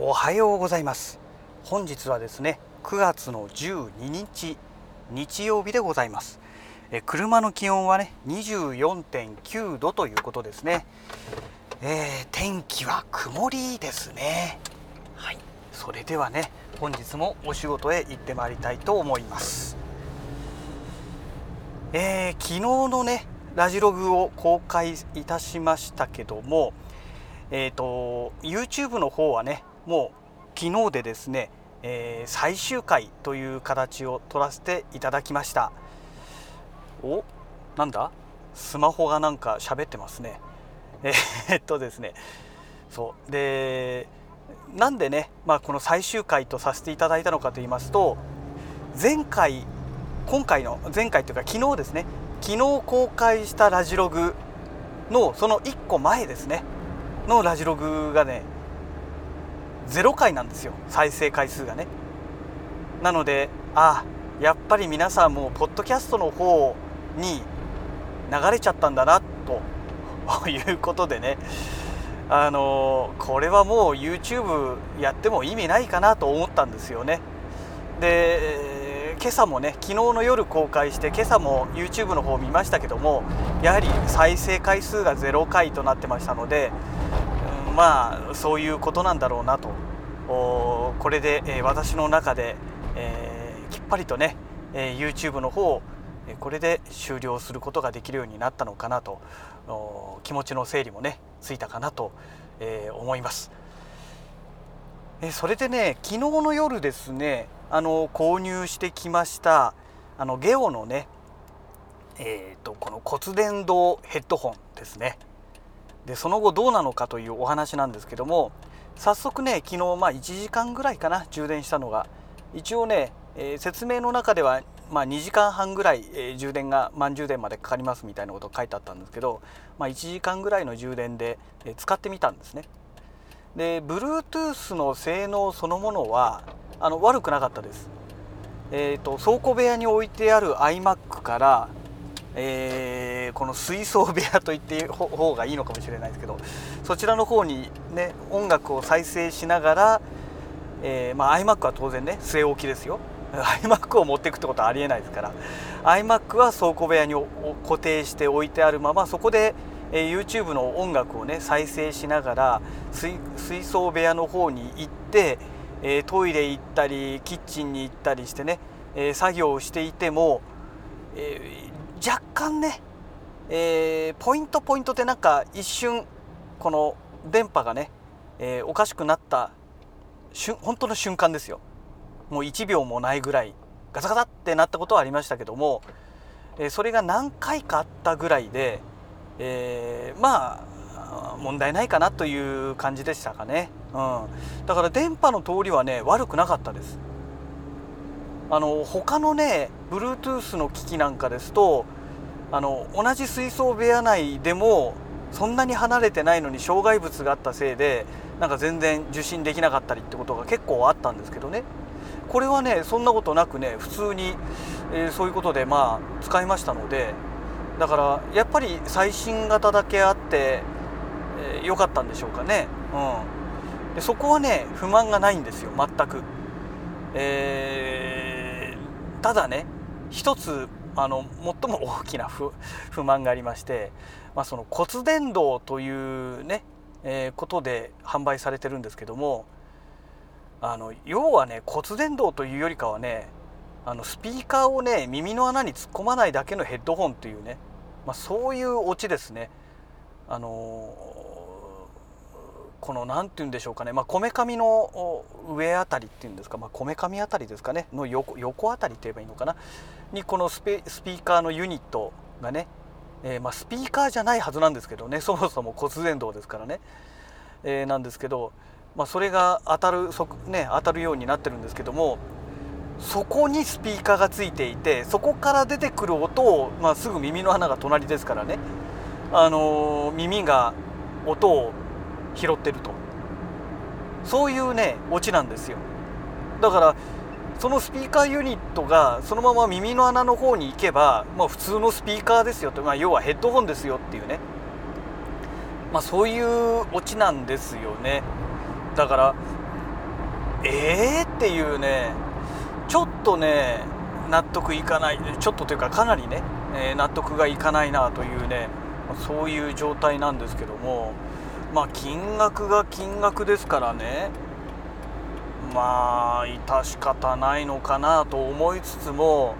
おはようございます。本日はですね9月の12日日曜日でございます。え車の気温はね24.9度ということですね、えー、天気は曇りですね。はい。それではね本日もお仕事へ行ってまいりたいと思います。えー、昨日のねラジログを公開いたしましたけどもえーと、YouTube の方はねもう昨日でですね、えー、最終回という形を取らせていただきました。おなんだ？スマホがなんか喋ってますね。えー、っとですね。そう。でなんでね、まあ、この最終回とさせていただいたのかと言いますと前回今回の前回というか昨日ですね。昨日公開したラジログのその1個前ですね。のラジログがね0回なんですよ。再生回数がね。なのであやっぱり皆さんもうポッドキャストの方に流れちゃったんだなと いうことでね。あのこれはもう YouTube やっても意味ないかなと思ったんですよね。で今朝もね昨日の夜公開して今朝も YouTube の方を見ましたけどもやはり再生回数が0回となってましたのでまあそういうことなんだろうなと。これで、え私の中で、えー、きっぱりとね、え YouTube の方をこれで終了することができるようになったのかなと。気持ちの整理もねついたかなと、えー、思います。えそれでね昨日の夜ですねあの購入してきましたあのゲオのねえーとこの骨伝導ヘッドホンですね。でその後どうなのかというお話なんですけども早速ね昨日まあ1時間ぐらいかな充電したのが。一応ね、えー、説明の中ではまあ、2時間半ぐらい、えー、充電が満充電までかかりますみたいなこと書いてあったんですけど、まあ、1時間ぐらいの充電で、えー、使ってみたんですね。で Bluetooth の性能そのものはあの悪くなかったです、えーと倉庫部屋に置いてある iMac からえー、この水槽部屋と言って方がいいのかもしれないですけどそちらの方にね音楽を再生しながら、えー、まあ、iMac は当然ね据え置きですよ。iMac を持っていくってことはありえないですから iMac は倉庫部屋に固定して置いてあるままそこで、えー、YouTube の音楽をね再生しながら水槽部屋の方に行って、えトイレ行ったりキッチンに行ったりしてね、え作業をしていても、え若干ね、えー、ポイントポイントでなんか一瞬この電波がね、えー、おかしくなった瞬本当の瞬間ですよ。もう1秒もないぐらいガサガサってなったことはありましたけども、えー、それが何回かあったぐらいで、えー、まあ問題ないかなという感じでしたかね、うん、だから電波の通りはね悪くなかったです。あの他のね Bluetooth の機器なんかですとあの同じ水槽部屋内でもそんなに離れてないのに障害物があったせいでなんか全然受信できなかったりってことが結構あったんですけどね。これはねそんなことなくね普通に、えー、そういうことでまあ使いましたのでだからやっぱり最新型だけあって良、えー、かったんでしょうかね、うん、でそこはね不満がないんですよ全く。えーただね一つあの最も大きな不満がありまして、まあ、その骨伝導というね、えー、ことで販売されてるんですけどもあの要はね骨伝導というよりかはねあのスピーカーをね耳の穴に突っ込まないだけのヘッドホンというね、まあ、そういうオチですね。あのこの何て言うんでしょうかね。こめかみの上あたりっていうんですか。こめかみあたりですかね。の横横あたりって言えばいいのかな。にこのスピーカーのユニットがね、えー、まあ、スピーカーじゃないはずなんですけどね。そもそも骨伝導ですからね、えー、なんですけど、まあ、それが当たるそ、ね、当たるようになってるんですけどもそこにスピーカーがついていてそこから出てくる音を、まあ、すぐ耳の穴が隣ですからね、あのー、耳が音を拾ってると。そういうねオチなんですよ。だからそのスピーカーユニットがそのまま耳の穴の方に行けば、まあ、普通のスピーカーですよと、まあ、要はヘッドホンですよっていうね、まあ、そういうオチなんですよね。だからえーっていうねちょっとね納得いかない。ちょっとというかかなりね、え、納得がいかないなというねそういう状態なんですけども。まあ金額が金額ですからね。まあ致し方ないのかなと思いつつも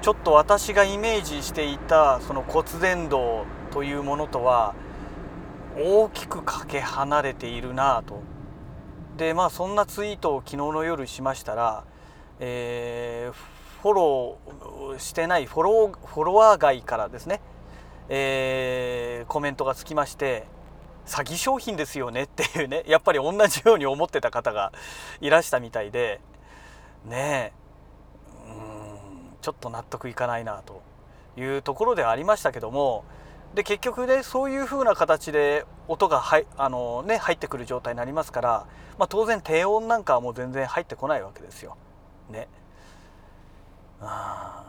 ちょっと私がイメージしていたその骨伝導というものとは大きくかけ離れているなと。でまあそんなツイートを昨日の夜しましたら、えー、フォローしてないフォローフォロワー外からですね、えー、コメントがつきまして詐欺商品ですよねっていうね やっぱり同じように思ってた方がいらしたみたいでねえうんちょっと納得いかないなというところではありましたけどもで結局ねそういう風な形で音がはいあの、ね、入ってくる状態になりますから、まあ、当然低音なんかはもう全然入ってこないわけですよ。ね。あ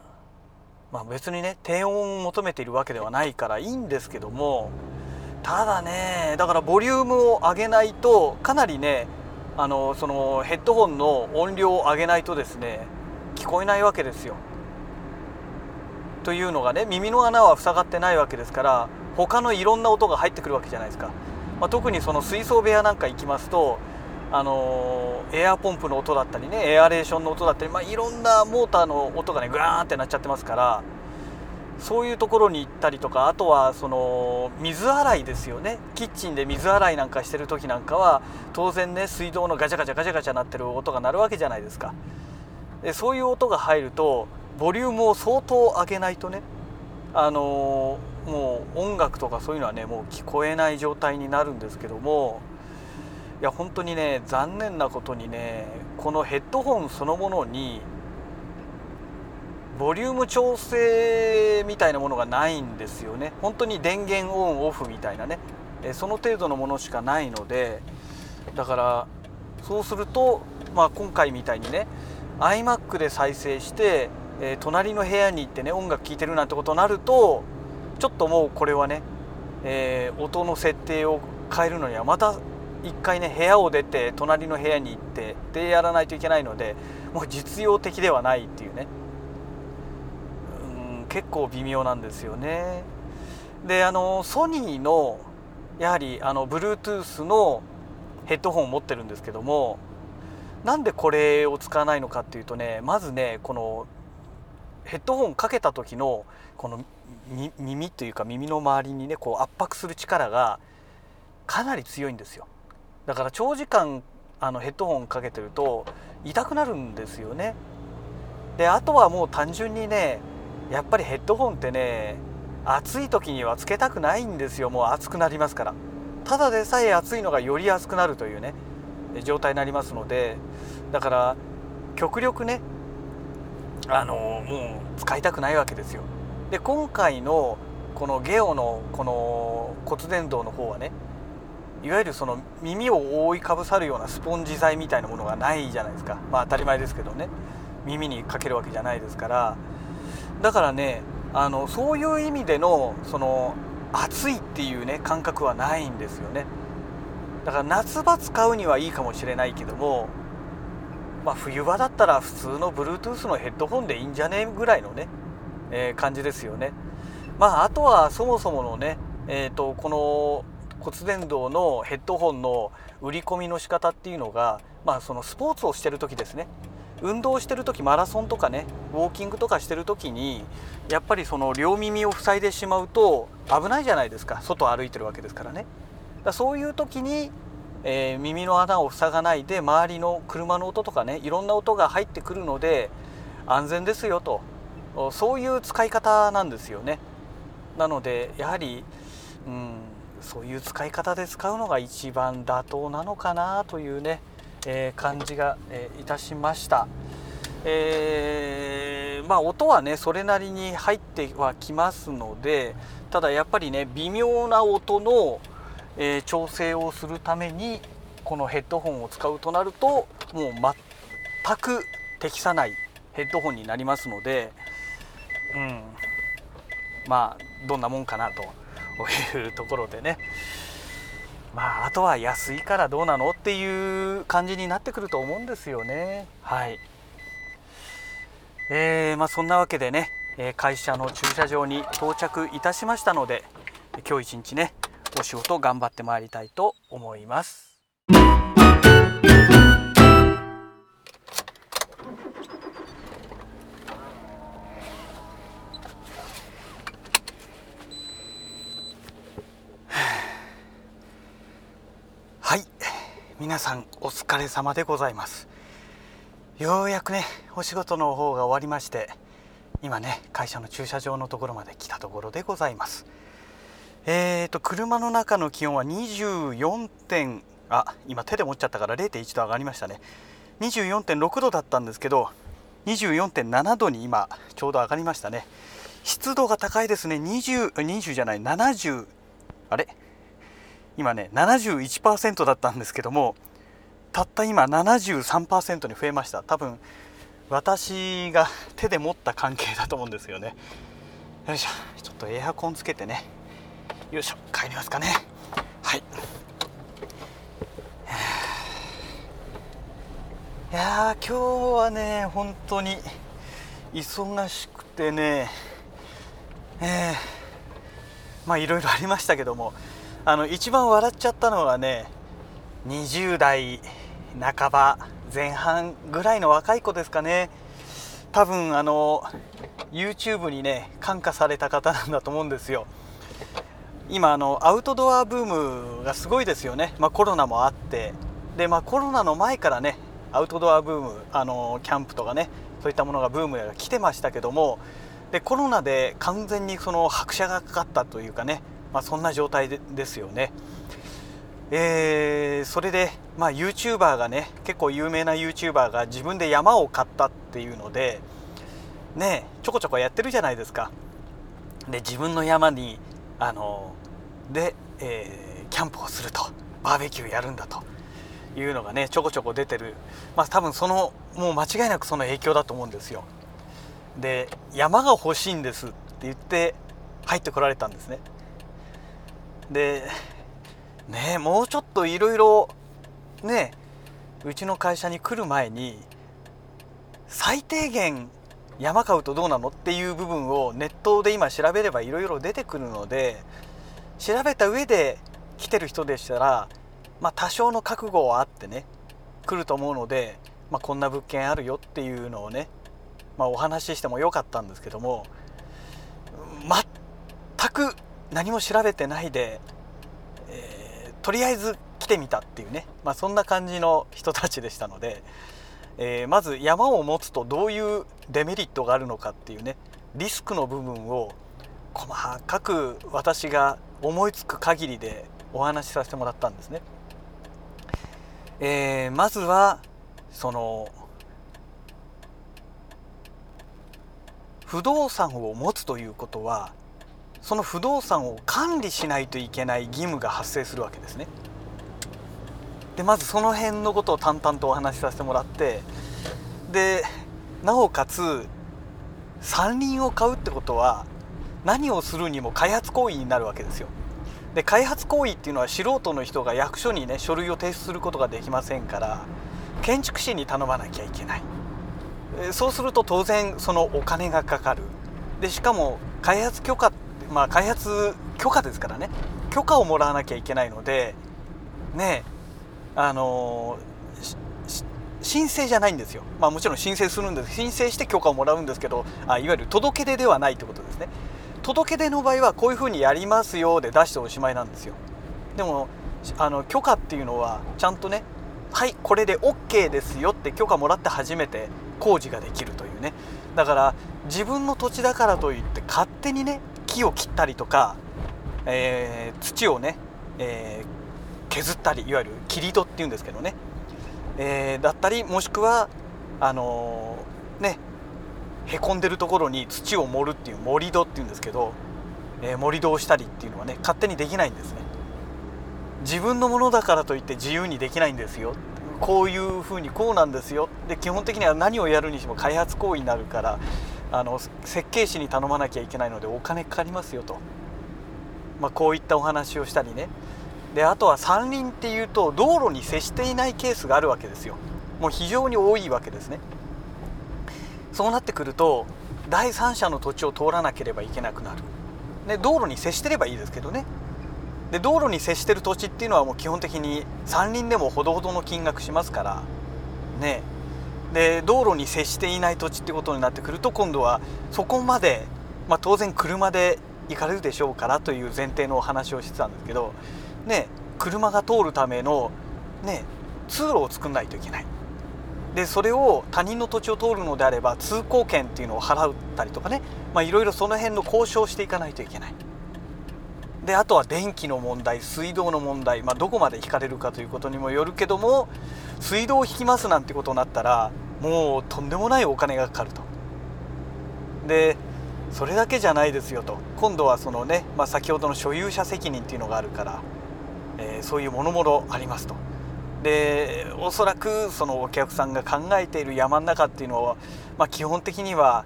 まあ、別にね低音を求めているわけではないからいいんですけどもただねだからボリュームを上げないとかなりねあのそのヘッドホンの音量を上げないとですね聞こえないわけですよ。というのがね耳の穴は塞がってないわけですから他のいろんな音が入ってくるわけじゃないですか、まあ、特にその水槽部屋なんか行きますとあの、エアポンプの音だったりねエアレーションの音だったり、まあ、いろんなモーターの音がねグラーンってなっちゃってますからそういうところに行ったりとかあとはその水洗いですよね。キッチンで水洗いなんかしてる時なんかは当然ね水道のガチャガチャガチャガチャなってる音が鳴るわけじゃないですか。でそういう音が入るとボリュームを相当上げないとねあのー、もう音楽とかそういうのはねもう聞こえない状態になるんですけどもいや本当にね残念なことにねこのヘッドホンそのものにボリューム調整みたいなものがないんですよね。本当に電源オンオフみたいなね。その程度のものしかないのでだからそうすると、まあ、今回みたいにね iMac で再生してえ、隣の部屋に行ってね音楽聴いてるなんてことになるとちょっともうこれはね、えー、音の設定を変えるのにはまた一回ね部屋を出て隣の部屋に行ってでやらないといけないのでもう実用的ではないっていうね。結構微妙なんですよね。であのソニーのやはりあの Bluetooth のヘッドホンを持ってるんですけどもなんでこれを使わないのかっていうとねまずねこのヘッドホンかけた時のこの耳というか耳の周りにねこう圧迫する力がかなり強いんですよだから長時間あのヘッドホンかけてると痛くなるんですよねであとはもう単純にねやっぱりヘッドホンってね暑い時にはつけたくないんですよ。もう暑くなりますから。ただでさえ暑いのがより暑くなるというね状態になりますのでだから極力ねあのもう使いたくないわけですよ。で今回のこのゲオのこの骨伝導の方はねいわゆるその耳を覆いかぶさるようなスポンジ材みたいなものがないじゃないですか。まあ当たり前ですけどね。耳にかけるわけじゃないですからだからねあのそういう意味でのその暑いっていうね感覚はないんですよねだから夏場使うにはいいかもしれないけどもまあ、冬場だったら普通の Bluetooth のヘッドホンでいいんじゃねえぐらいのね、えー、感じですよね。まあ、あとはそもそものね、えーと、この骨伝導のヘッドホンの売り込みの仕方っていうのが、まあ、そのスポーツをしてる時ですね運動してる時マラソンとかねウォーキングとかしてる時にやっぱりその両耳を塞いでしまうと危ないじゃないですか。外歩いてるわけですからね。だそういう時にえー、耳の穴を塞がないで周りの車の音とかねいろんな音が入ってくるので安全ですよと。そういう使い方なんですよね。なのでやはり、うん、そういう使い方で使うのが一番妥当なのかなというね、えー、感じが、えー、いたしました。えー、まあ音はねそれなりに入ってはきますのでただやっぱりね微妙な音のえー、調整をするためにこのヘッドホンを使うとなるともう全く適さないヘッドホンになりますので、うん、まあどんなもんかなというところでねまああとは安いからどうなのっていう感じになってくると思うんですよね。はい。えー、まあそんなわけでね会社の駐車場に到着いたしましたので今日一日ねお仕事頑張ってまいりたいと思います。皆さんお疲れ様でございます。ようやくねお仕事の方が終わりまして今ね会社の駐車場のところまで来たところでございます。えーと車の中の気温は24点あ今手で持っちゃったから0.1度上がりましたね。24.6度だったんですけど24.7度に今ちょうど上がりましたね。湿度が高いですね。20 20じゃない70あれ？今ね71%だったんですけどもたった今73%に増えました。多分私が手で持った関係だと思うんですよね。よいしょ。ちょっとエアコンつけてね。よいしょ。帰りますかね。はい。いや今日はね本当に忙しくてね。えー、まあいろいろありましたけどもあの一番笑っちゃったのはね20代半ば前半ぐらいの若い子ですかね。多分あの YouTube にね感化された方なんだと思うんですよ。今あのアウトドアブームがすごいですよね、まあ、コロナもあって。で、まあ、コロナの前からねアウトドアブームあのキャンプとかねそういったものがブームが来てましたけども。でコロナで完全にその拍車がかかったというかね。まあ、そんな状態でですよね。えー、それで、まあ、YouTuber がね結構有名な YouTuber が自分で山を買ったっていうのでねちょこちょこやってるじゃないですか。で自分の山にあので、えー、キャンプをするとバーベキューやるんだというのがねちょこちょこ出てるまあ多分そのもう間違いなくその影響だと思うんですよ。で山が欲しいんですって言って入ってこられたんですね。でねもうちょっといろいろねうちの会社に来る前に最低限山買うとどうなのっていう部分をネットで今調べればいろいろ出てくるので調べた上で来てる人でしたら、まあ、多少の覚悟はあってね来ると思うので、まあ、こんな物件あるよっていうのをね、まあ、お話ししてもよかったんですけども全く何も調べてないで、えー、とりあえず来てみたっていうね、まあ、そんな感じの人たちでしたので、えー、まず山を持つとどういうデメリットがあるのかっていうねリスクの部分を細かく私が思いつく限りでお話しさせてもらったんですね。えー、まずはその不動産を持つということはその不動産を管理しないといけない義務が発生するわけですね。でまずその辺のことを淡々とお話しさせてもらってでなおかつ山林を買うってことは何をするにも開発行為になるわけですよ。で開発行為っていうのは素人の人が役所にね書類を提出することができませんから建築士に頼まなきゃいけないそうすると当然そのお金がかかるでしかも開発許可まあ、開発許可ですからね。許可をもらわなきゃいけないのでねあの申請じゃないんですよ、まあ、もちろん申請するんです申請して許可をもらうんですけどあいわゆる届け出ではないってことですね。届け出の場合はこういうふうにやりますよで出しておしまいなんですよ。でもあの許可っていうのはちゃんとねはいこれで OK ですよって許可もらって初めて工事ができるというね。だから自分の土地だからといって勝手にね木を切ったりとか、えー、土をね、えー、削ったりいわゆる切り戸っていうんですけどね、えー、だったりもしくはあのねへこんでるところに土を盛るっていう盛り土っていうんですけど、え盛り土をしたりっていうのはね勝手にできないんですね。自分のものだからといって自由にできないんですよ。こういうふうにこうなんですよ。で基本的には何をやるにしても開発行為になるからあの設計士に頼まなきゃいけないのでお金かかりますよと、まあ、こういったお話をしたりね。であとは山林っていうと道路に接していないケースがあるわけですよ。もう非常に多いわけですね。そうなってくると第三者の土地を通らなければいけなくなる。で道路に接してればいいですけどね。で道路に接してる土地っていうのはもう基本的に山林でもほどほどの金額しますからね。えで道路に接していない土地ってことになってくると今度はそこまで、まあ、当然車で行かれるでしょうからという前提のお話をしてたんですけどね車が通るためのね通路を作んないといけない。でそれを他人の土地を通るのであれば通行権っていうのを払ったりとかねいろいろその辺の交渉していかないといけない。であとは電気の問題水道の問題、まあ、どこまで引かれるかということにもよるけども水道を引きますなんてことになったらもうとんでもないお金がかかると。でそれだけじゃないですよと。今度はそのね、まあ、先ほどの所有者責任っていうのがあるから、えー、そういうものものありますと。でおそらくそのお客さんが考えている山の中っていうのは、まあ、基本的には、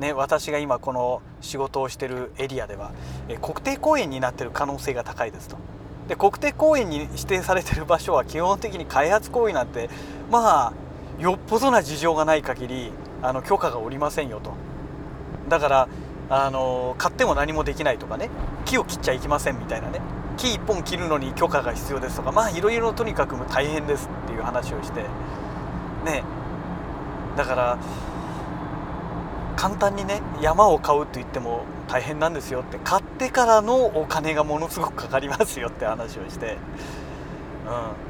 ね、私が今この仕事をしてるエリアでは、え国定公園になってる可能性が高いですと。で国定公園に指定されてる場所は基本的に開発行為なんてまあよっぽどな事情がない限りあの許可が下りませんよと。だからあの買っても何もできないとかね木を切っちゃいけませんみたいなね木1本切るのに許可が必要ですとかまあいろいろとにかく大変ですっていう話をしてね。だから簡単にね山を買うって言っても大変なんですよって買ってからのお金がものすごくかかりますよって話をして、うん、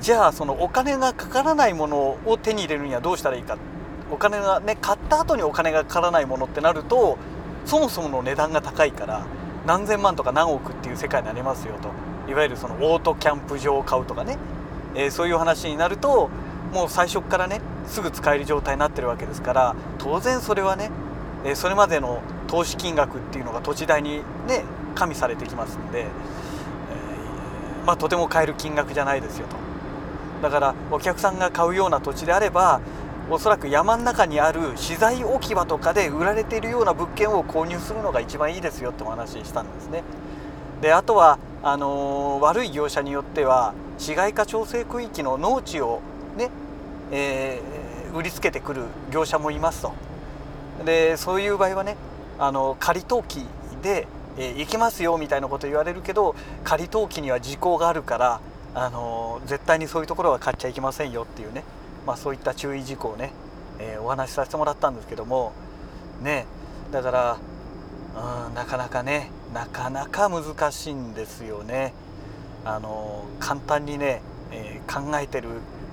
じゃあそのお金がかからないものを手に入れるにはどうしたらいいかお金がね買った後にお金がかからないものってなるとそもそもの値段が高いから何千万とか何億っていう世界になりますよと。いわゆるそのオートキャンプ場を買うとかね、えー、そういう話になるともう最初からねすぐ使える状態になってるわけですから当然それはね、えー、それまでの投資金額っていうのが土地代にね加味されてきますんで、えー、まあ、とても買える金額じゃないですよと。だからお客さんが買うような土地であればおそらく山の中にある資材置き場とかで売られているような物件を購入するのが一番いいですよってお話ししたんですね。であとはあのー、悪い業者によっては市街化調整区域の農地をね、えー、売りつけてくる業者もいますと。でそういう場合はねあの仮登記で、えー、行きますよみたいなこと言われるけど仮登記には時効があるからあの絶対にそういうところは買っちゃいけませんよっていうね。まあ、そういった注意事項をね、えー、お話しさせてもらったんですけども。ね。だからうんなかなかねなかなか難しいんですよね。あの簡単にね、えー、考えてる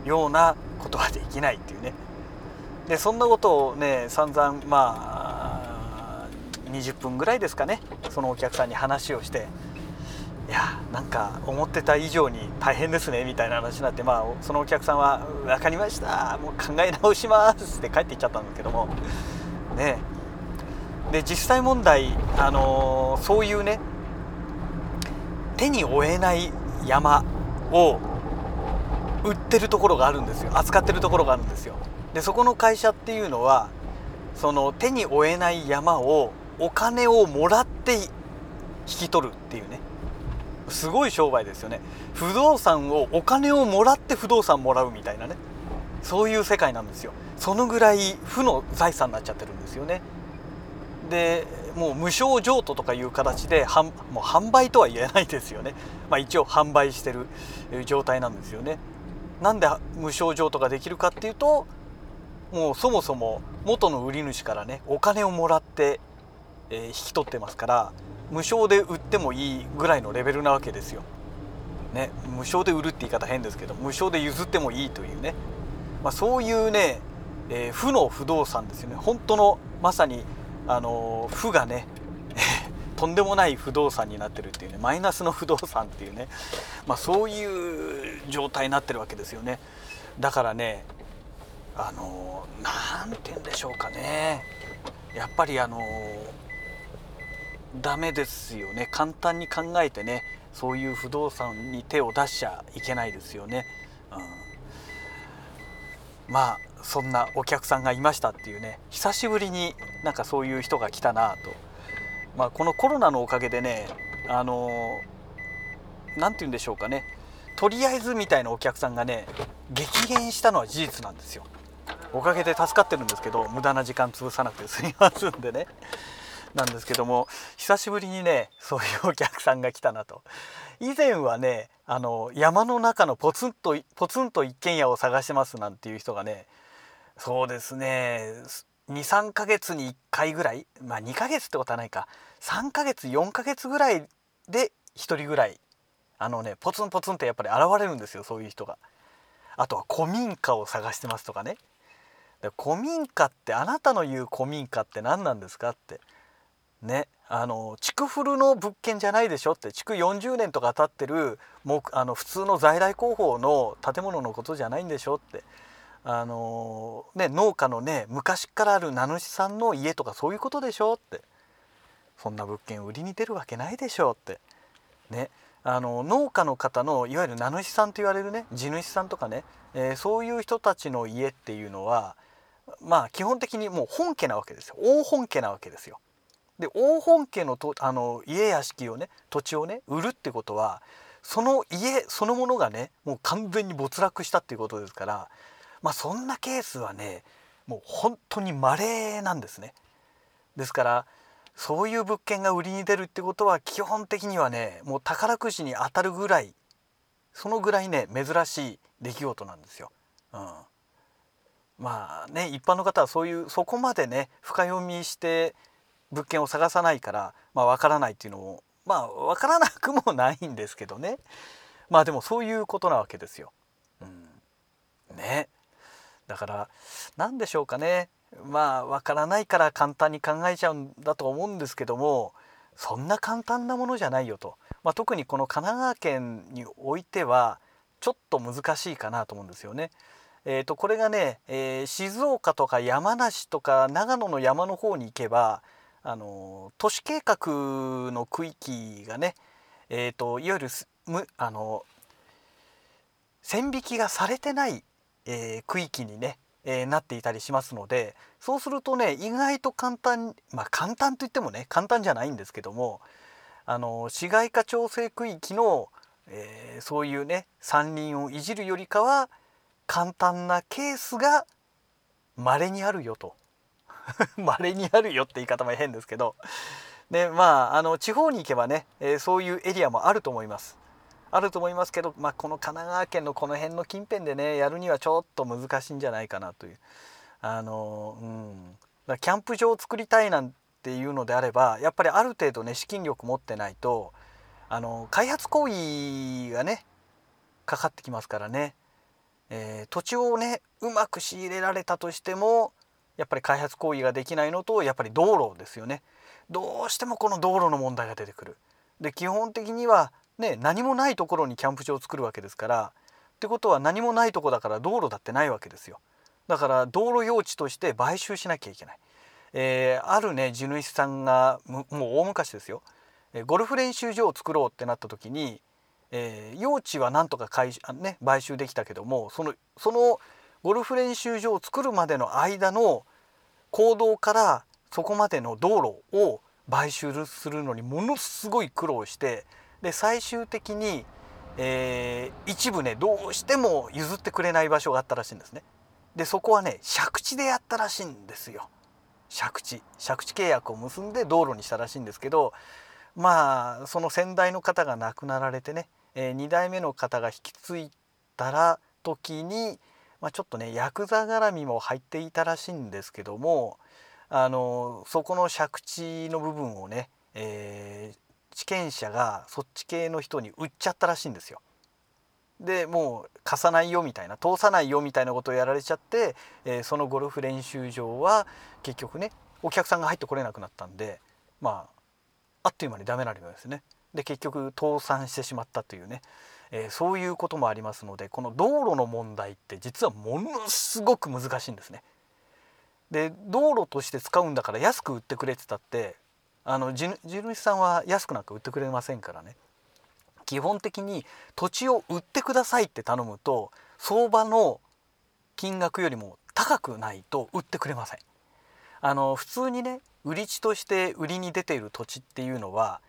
ようなことはできないっていうね。でそんなことをね散々まあ20分ぐらいですかね。そのお客さんに話をしていやなんか思ってた以上に大変ですねみたいな話になってまあそのお客さんは「分かりましたもう考え直します」って帰っていっちゃったんですけども。ねで実際問題、あのー、そういうね手に負えない山を売ってるところがあるんですよ。扱ってるところがあるんですよ。でそこの会社っていうのはその手に負えない山をお金をもらって引き取るっていうね。すごい商売ですよね。不動産をお金をもらって不動産もらうみたいなね。そういう世界なんですよ。そのぐらい負の財産になっちゃってるんですよね。でもう無償譲渡とかいう形でもう販売とは言えないですよね、まあ、一応販売してる状態なんですよね。なんで無償譲渡ができるかっていうともうそもそも元の売り主からねお金をもらって、えー、引き取ってますから無償で売ってもいいぐらいのレベルなわけですよ。ね、無償で売るって言い方変ですけど無償で譲ってもいいというね、まあ、そういうね、えー、負の不動産ですよね。本当のまさに、あの負がね とんでもない不動産になってるっていうねマイナスの不動産っていうね、まあ、そういう状態になってるわけですよね。だからねあの何て言うんでしょうかね。やっぱりあのダメですよね。簡単に考えてねそういう不動産に手を出しちゃいけないですよね、うん、まあそんなお客さんがいましたっていうね。久しぶりになんかそういう人が来たなと、まあ、このコロナのおかげでねあの何て言うんでしょうかね。とりあえずみたいなお客さんがね激減したのは事実なんですよ。おかげで助かってるんですけど無駄な時間潰さなくて済みますんでね。なんですけども久しぶりにねそういうお客さんが来たなと以前はねあの山の中のポツンとポツンと一軒家を探してますなんていう人がねそうですね23ヶ月に1回ぐらいまあ2ヶ月ってことはないか3ヶ月4ヶ月ぐらいで1人ぐらいあのねポツンポツンってやっぱり現れるんですよそういう人が。あとは古民家を探してますとかね。古民家ってあなたの言う古民家って何なんですかってねあの築古の物件じゃないでしょって築40年とか経ってるもうあの普通の在来工法の建物のことじゃないんでしょってあの、ね、農家のね昔からある名主さんの家とかそういうことでしょってそんな物件売りに出るわけないでしょってねあの農家の方のいわゆる名主さんと言われるね地主さんとかね、えー、そういう人たちの家っていうのはまあ基本的にもう本家なわけですよ大本家なわけですよ。で大本家のとあの家屋敷をね土地をね売るってことはその家そのものがねもう完全に没落したっていうことですからまあそんなケースはねもう本当に稀なんですね。ですからそういう物件が売りに出るってことは基本的にはねもう宝くじに当たるぐらいそのぐらいね珍しい出来事なんですよ。うん、まあね一般の方はそういうそこまでね深読みして物件を探さないからまあ分からないっていうのもまあ分からなくもないんですけどね。まあでもそういうことなわけですよ。うん、ね。だから何でしょうかね。まあ分からないから簡単に考えちゃうんだと思うんですけどもそんな簡単なものじゃないよと、まあ、特にこの神奈川県においてはちょっと難しいかなと思うんですよね。えー、とこれがね、えー、静岡とか山梨とか長野の山の方に行けばあの都市計画の区域がね、えーと、いわゆるむあの線引きがされてない、えー、区域にね、えー、なっていたりしますのでそうするとね意外と簡単まあ簡単といってもね簡単じゃないんですけどもあの市街化調整区域の、えー、そういうね山林をいじるよりかは簡単なケースが稀にあるよと。稀にあるよって言い方も変ですけど。でまああの地方に行けばね、えー、そういうエリアもあると思います。あると思いますけど、まあ、この神奈川県のこの辺の近辺でねやるにはちょっと難しいんじゃないかなという。あの、うん、だキャンプ場を作りたいなんていうのであればやっぱりある程度ね資金力持ってないとあの開発行為がねかかってきますからね、えー、土地をねうまく仕入れられたとしてもやっぱり開発行為ができないのとやっぱり道路ですよね。どうしてもこの道路の問題が出てくる。で基本的にはね何もないところにキャンプ場を作るわけですから。ってことは何もないとこだから道路だってないわけですよ。だから道路用地として買収しなきゃいけない、えー、あるね地主さんがもう大昔ですよ。ゴルフ練習場を作ろうってなった時に、えー、用地はなんとか買,、ね、買収できたけどもそのそのゴルフ練習場を作るまでの間の行動からそこまでの道路を買収するのにものすごい苦労してで最終的に、えー、一部ねどうしても譲ってくれない場所があったらしいんですね。でそこはね借地でやったらしいんですよ。借地借地契約を結んで道路にしたらしいんですけどまあその先代の方が亡くなられてね、えー、2代目の方が引き継いだら時にまあ、ちょっとねヤクザ絡みも入っていたらしいんですけどもあのそこの借地の部分をね、えー、地権者がそっち系の人に売っちゃったらしいんですよ。でもう貸さないよみたいな通さないよみたいなことをやられちゃって、えー、そのゴルフ練習場は結局ねお客さんが入ってこれなくなったんでまああっという間にダメなりですね。で結局倒産してしまったというね、えー、そういうこともありますのでこの道路の問題って実はものすごく難しいんですね。で道路として使うんだから安く売ってくれてたってあの地主さんは安くなんか売ってくれませんからね基本的に土地を売ってくださいって頼むと相場の金額よりも高くないと売ってくれません。あの普通にね売り地として売りに出ている土地っていうのは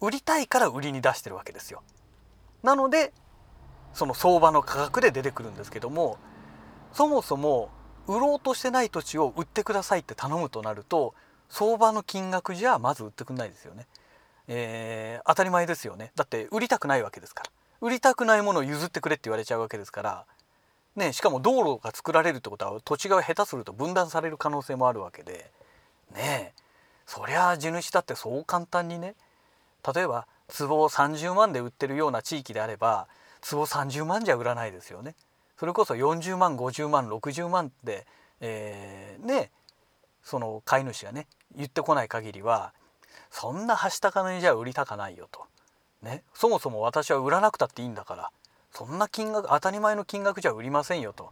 売りたいから売りに出してるわけですよ。なのでその相場の価格で出てくるんですけどもそもそも売ろうとしてない土地を売ってくださいって頼むとなると相場の金額じゃまず売ってくんないですよね、えー、当たり前ですよね。だって売りたくないわけですから。売りたくないものを譲ってくれって言われちゃうわけですから。ねしかも道路が作られるってことは土地が下手すると分断される可能性もあるわけで。ねえ。そりゃあ地主だってそう簡単にね。例えば壺を30万で売ってるような地域であれば壺30万じゃ売らないですよね。それこそ40万50万60万って、えー、ねその飼い主がね言ってこない限りはそんなはした金じゃ売りたかないよと、ね、そもそも私は売らなくたっていいんだからそんな金額当たり前の金額じゃ売りませんよと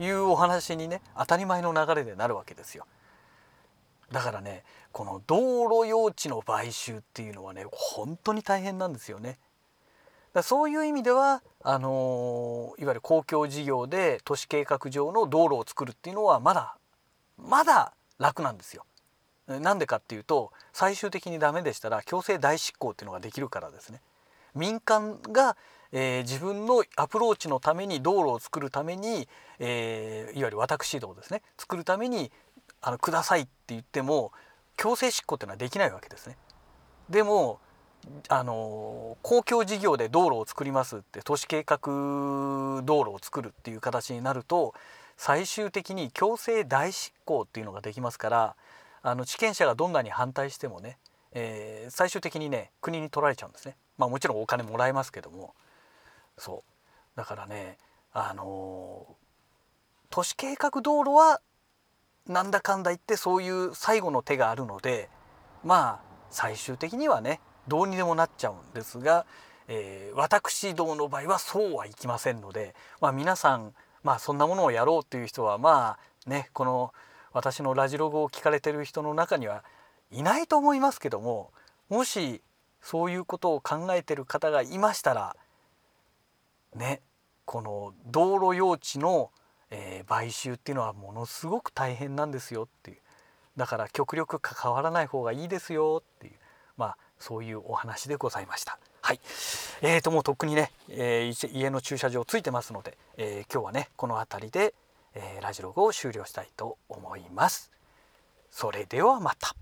いうお話にね当たり前の流れでなるわけですよ。だからねこの道路用地の買収っていうのはね本当に大変なんですよね。だそういう意味ではあのー、いわゆる公共事業で都市計画上の道路を作るっていうのはまだまだ楽なんですよ。なんでかっていうと最終的にダメでしたら強制代執行っていうのができるからですね。民間が、えー、自分のアプローチのために道路を作るために、えー、いわゆる私道ですね作るためにあのくださいって言っても強制執行っていうのはできないわけですね。でもあの公共事業で道路を作りますって都市計画道路を作るっていう形になると最終的に強制代執行っていうのができますからあの地権者がどんなに反対してもね、えー、最終的にね国に取られちゃうんですね。まあもちろんお金もらえますけどもそうだからねあの都市計画道路はなんだかんだ言ってそういう最後の手があるのでまあ最終的にはねどうにでもなっちゃうんですが、えー、私どもの場合はそうはいきませんので、まあ、皆さん、まあ、そんなものをやろうという人はまあねこの私のラジログを聞かれてる人の中にはいないと思いますけどももしそういうことを考えてる方がいましたらねこの道路用地のえー、買収っていうのはものすごく大変なんですよっていうだから極力関わらない方がいいですよっていうまあそういうお話でございました。はい、えーともうとっくにね、えー、家の駐車場ついてますので、えー、今日はねこの辺りで、えー、ラジログを終了したいと思います。それではまた。